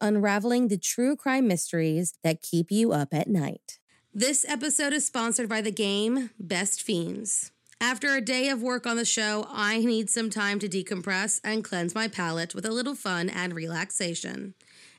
unraveling the true crime mysteries that keep you up at night. This episode is sponsored by the game Best Fiends. After a day of work on the show, I need some time to decompress and cleanse my palate with a little fun and relaxation.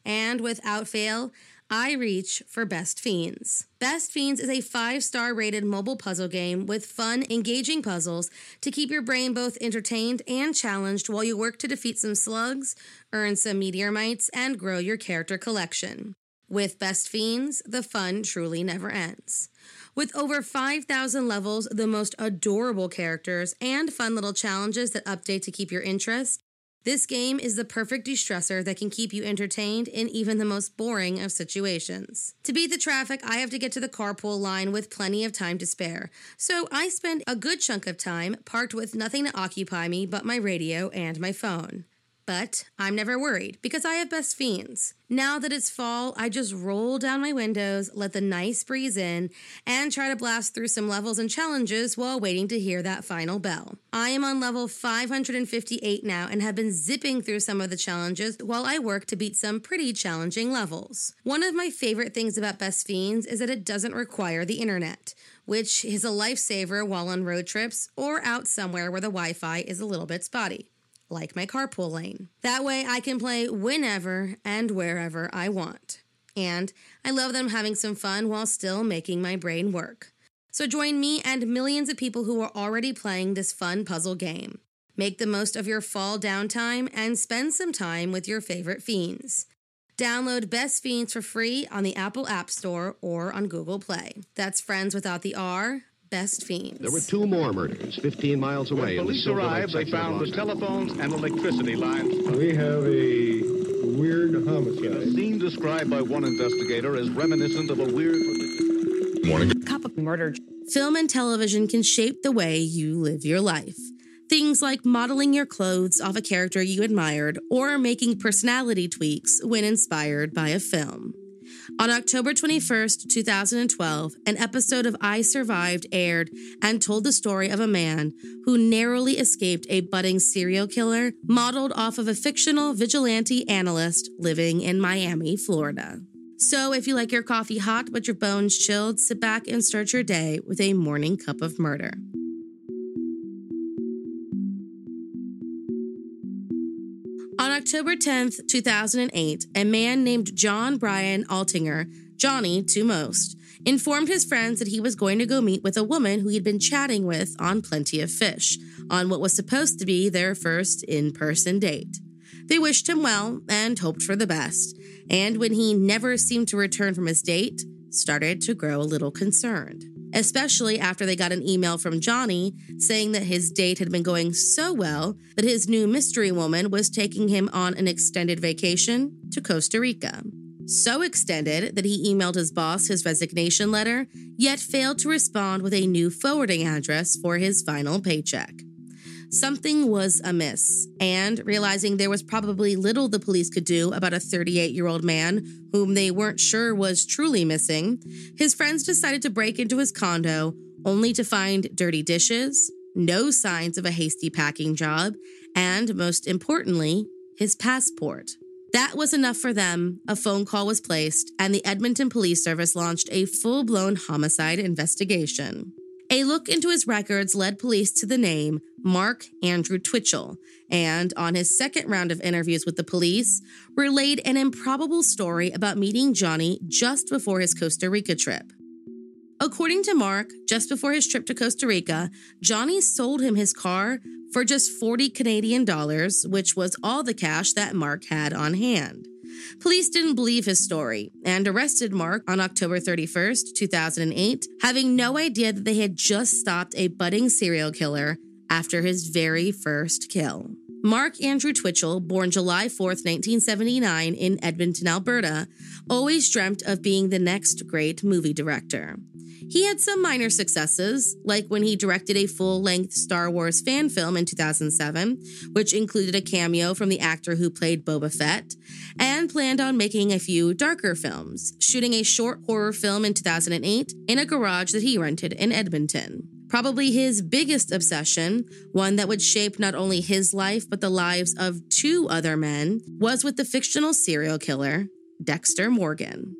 And without fail, I reach for Best Fiends. Best Fiends is a five star rated mobile puzzle game with fun, engaging puzzles to keep your brain both entertained and challenged while you work to defeat some slugs, earn some meteormites, and grow your character collection. With Best Fiends, the fun truly never ends. With over 5,000 levels, the most adorable characters, and fun little challenges that update to keep your interest, this game is the perfect de stressor that can keep you entertained in even the most boring of situations. To beat the traffic, I have to get to the carpool line with plenty of time to spare. So I spend a good chunk of time parked with nothing to occupy me but my radio and my phone. But I'm never worried because I have best fiends. Now that it's fall, I just roll down my windows, let the nice breeze in, and try to blast through some levels and challenges while waiting to hear that final bell. I am on level 558 now and have been zipping through some of the challenges while I work to beat some pretty challenging levels. One of my favorite things about Best Fiends is that it doesn't require the internet which is a lifesaver while on road trips or out somewhere where the Wi Fi is a little bit spotty like my carpool lane. That way I can play whenever and wherever I want. And I love them having some fun while still making my brain work. So join me and millions of people who are already playing this fun puzzle game. Make the most of your fall downtime and spend some time with your favorite fiends. Download Best Fiends for free on the Apple App Store or on Google Play. That's friends without the R, best fiends. There were two more murders 15 miles away. When police arrived, they found the telephones and electricity lines. We have a weird homicide. A scene described by one investigator as reminiscent of a weird. Morning. Cup of murder. Film and television can shape the way you live your life. Things like modeling your clothes off a character you admired or making personality tweaks when inspired by a film. On October 21st, 2012, an episode of I Survived aired and told the story of a man who narrowly escaped a budding serial killer modeled off of a fictional vigilante analyst living in Miami, Florida. So, if you like your coffee hot but your bones chilled, sit back and start your day with a morning cup of murder. October 10th, 2008, a man named John Brian Altinger, Johnny to most, informed his friends that he was going to go meet with a woman who he'd been chatting with on Plenty of Fish on what was supposed to be their first in person date. They wished him well and hoped for the best. and when he never seemed to return from his date, started to grow a little concerned. Especially after they got an email from Johnny saying that his date had been going so well that his new mystery woman was taking him on an extended vacation to Costa Rica. So extended that he emailed his boss his resignation letter, yet failed to respond with a new forwarding address for his final paycheck. Something was amiss, and realizing there was probably little the police could do about a 38 year old man whom they weren't sure was truly missing, his friends decided to break into his condo only to find dirty dishes, no signs of a hasty packing job, and most importantly, his passport. That was enough for them. A phone call was placed, and the Edmonton Police Service launched a full blown homicide investigation. A look into his records led police to the name Mark Andrew Twitchell, and on his second round of interviews with the police, relayed an improbable story about meeting Johnny just before his Costa Rica trip. According to Mark, just before his trip to Costa Rica, Johnny sold him his car for just 40 Canadian dollars, which was all the cash that Mark had on hand. Police didn't believe his story and arrested Mark on October 31st, 2008, having no idea that they had just stopped a budding serial killer after his very first kill. Mark Andrew Twitchell, born July 4, 1979, in Edmonton, Alberta, always dreamt of being the next great movie director. He had some minor successes, like when he directed a full length Star Wars fan film in 2007, which included a cameo from the actor who played Boba Fett, and planned on making a few darker films, shooting a short horror film in 2008 in a garage that he rented in Edmonton. Probably his biggest obsession, one that would shape not only his life but the lives of two other men, was with the fictional serial killer, Dexter Morgan.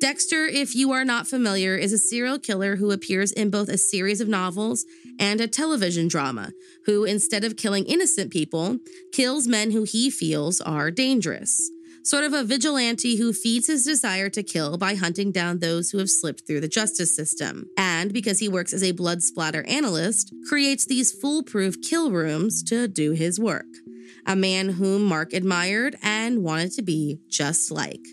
Dexter, if you are not familiar, is a serial killer who appears in both a series of novels and a television drama, who, instead of killing innocent people, kills men who he feels are dangerous. Sort of a vigilante who feeds his desire to kill by hunting down those who have slipped through the justice system. And because he works as a blood splatter analyst, creates these foolproof kill rooms to do his work. A man whom Mark admired and wanted to be just like.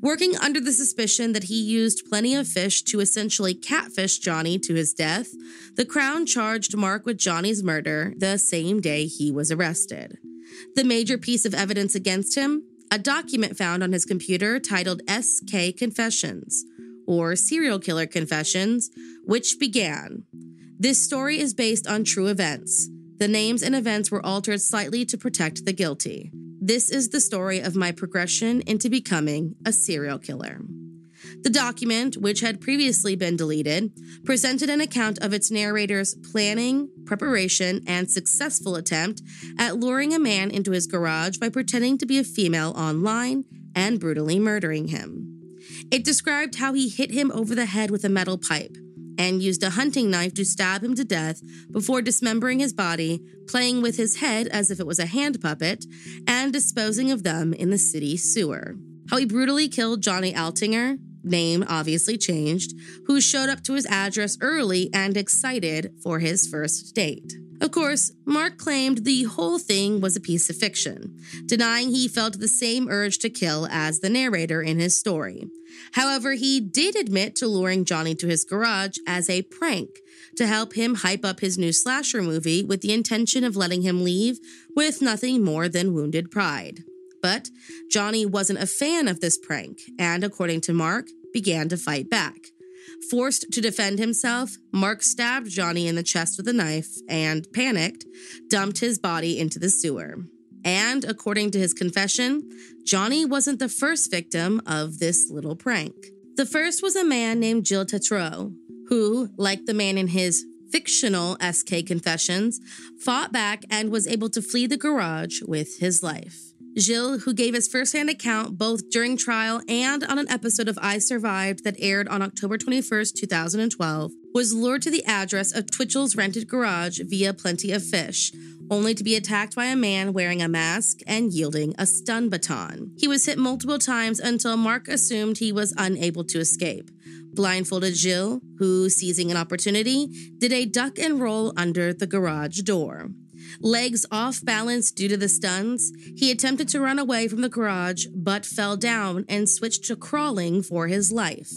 Working under the suspicion that he used plenty of fish to essentially catfish Johnny to his death, the Crown charged Mark with Johnny's murder the same day he was arrested. The major piece of evidence against him a document found on his computer titled SK Confessions, or Serial Killer Confessions, which began This story is based on true events. The names and events were altered slightly to protect the guilty. This is the story of my progression into becoming a serial killer. The document, which had previously been deleted, presented an account of its narrator's planning, preparation, and successful attempt at luring a man into his garage by pretending to be a female online and brutally murdering him. It described how he hit him over the head with a metal pipe and used a hunting knife to stab him to death before dismembering his body, playing with his head as if it was a hand puppet, and disposing of them in the city sewer. How he brutally killed Johnny Altinger, name obviously changed, who showed up to his address early and excited for his first date. Of course, Mark claimed the whole thing was a piece of fiction, denying he felt the same urge to kill as the narrator in his story. However, he did admit to luring Johnny to his garage as a prank to help him hype up his new slasher movie with the intention of letting him leave with nothing more than wounded pride. But Johnny wasn't a fan of this prank, and according to Mark, began to fight back. Forced to defend himself, Mark stabbed Johnny in the chest with a knife and, panicked, dumped his body into the sewer. And according to his confession, Johnny wasn't the first victim of this little prank. The first was a man named Gilles Tetreault, who, like the man in his fictional SK Confessions, fought back and was able to flee the garage with his life. Gilles, who gave his firsthand account both during trial and on an episode of I Survived that aired on October 21st, 2012, was lured to the address of Twitchell's rented garage via Plenty of Fish, only to be attacked by a man wearing a mask and yielding a stun baton. He was hit multiple times until Mark assumed he was unable to escape. Blindfolded Gilles, who, seizing an opportunity, did a duck and roll under the garage door. Legs off balance due to the stuns, he attempted to run away from the garage but fell down and switched to crawling for his life.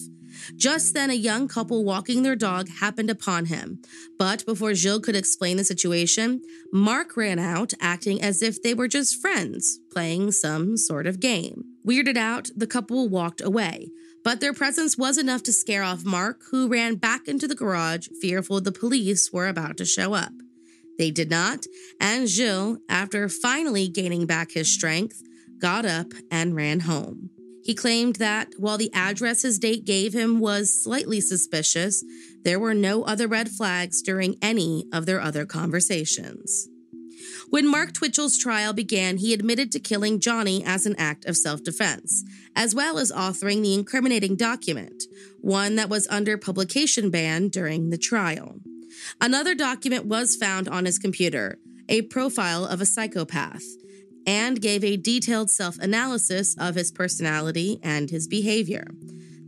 Just then, a young couple walking their dog happened upon him. But before Gilles could explain the situation, Mark ran out, acting as if they were just friends, playing some sort of game. Weirded out, the couple walked away. But their presence was enough to scare off Mark, who ran back into the garage, fearful the police were about to show up. They did not, and Gilles, after finally gaining back his strength, got up and ran home. He claimed that while the address his date gave him was slightly suspicious, there were no other red flags during any of their other conversations. When Mark Twitchell's trial began, he admitted to killing Johnny as an act of self defense, as well as authoring the incriminating document, one that was under publication ban during the trial. Another document was found on his computer, a profile of a psychopath, and gave a detailed self analysis of his personality and his behavior.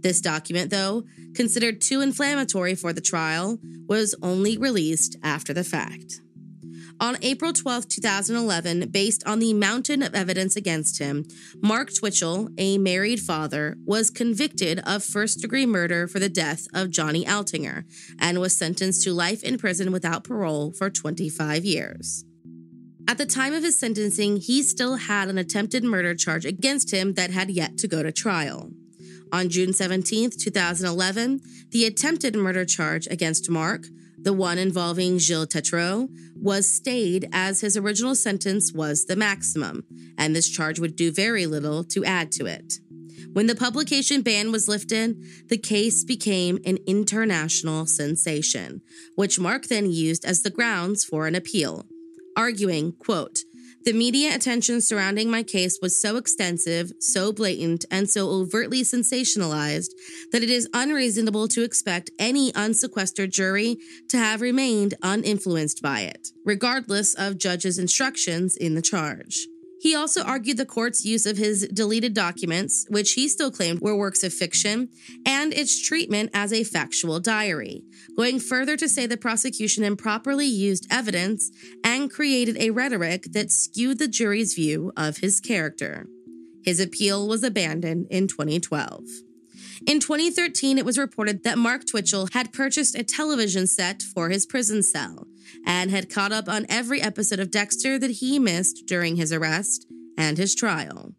This document, though, considered too inflammatory for the trial, was only released after the fact. On April 12, 2011, based on the mountain of evidence against him, Mark Twitchell, a married father, was convicted of first degree murder for the death of Johnny Altinger and was sentenced to life in prison without parole for 25 years. At the time of his sentencing, he still had an attempted murder charge against him that had yet to go to trial. On June 17, 2011, the attempted murder charge against Mark the one involving Gilles Tetreault, was stayed as his original sentence was the maximum, and this charge would do very little to add to it. When the publication ban was lifted, the case became an international sensation, which Mark then used as the grounds for an appeal, arguing, quote, the media attention surrounding my case was so extensive, so blatant, and so overtly sensationalized that it is unreasonable to expect any unsequestered jury to have remained uninfluenced by it, regardless of judges' instructions in the charge. He also argued the court's use of his deleted documents, which he still claimed were works of fiction, and its treatment as a factual diary, going further to say the prosecution improperly used evidence and created a rhetoric that skewed the jury's view of his character. His appeal was abandoned in 2012. In 2013, it was reported that Mark Twitchell had purchased a television set for his prison cell and had caught up on every episode of Dexter that he missed during his arrest and his trial.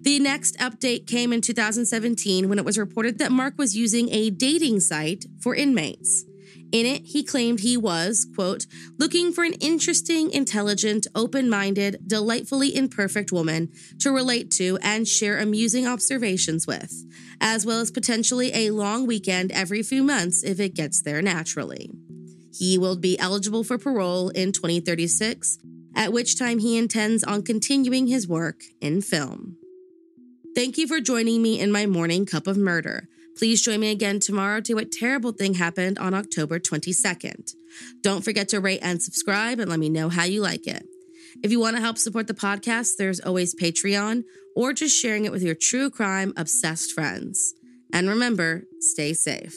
The next update came in 2017 when it was reported that Mark was using a dating site for inmates. In it, he claimed he was, quote, looking for an interesting, intelligent, open minded, delightfully imperfect woman to relate to and share amusing observations with, as well as potentially a long weekend every few months if it gets there naturally. He will be eligible for parole in 2036, at which time he intends on continuing his work in film. Thank you for joining me in my morning cup of murder. Please join me again tomorrow to what terrible thing happened on October 22nd. Don't forget to rate and subscribe and let me know how you like it. If you want to help support the podcast, there's always Patreon or just sharing it with your true crime obsessed friends. And remember, stay safe.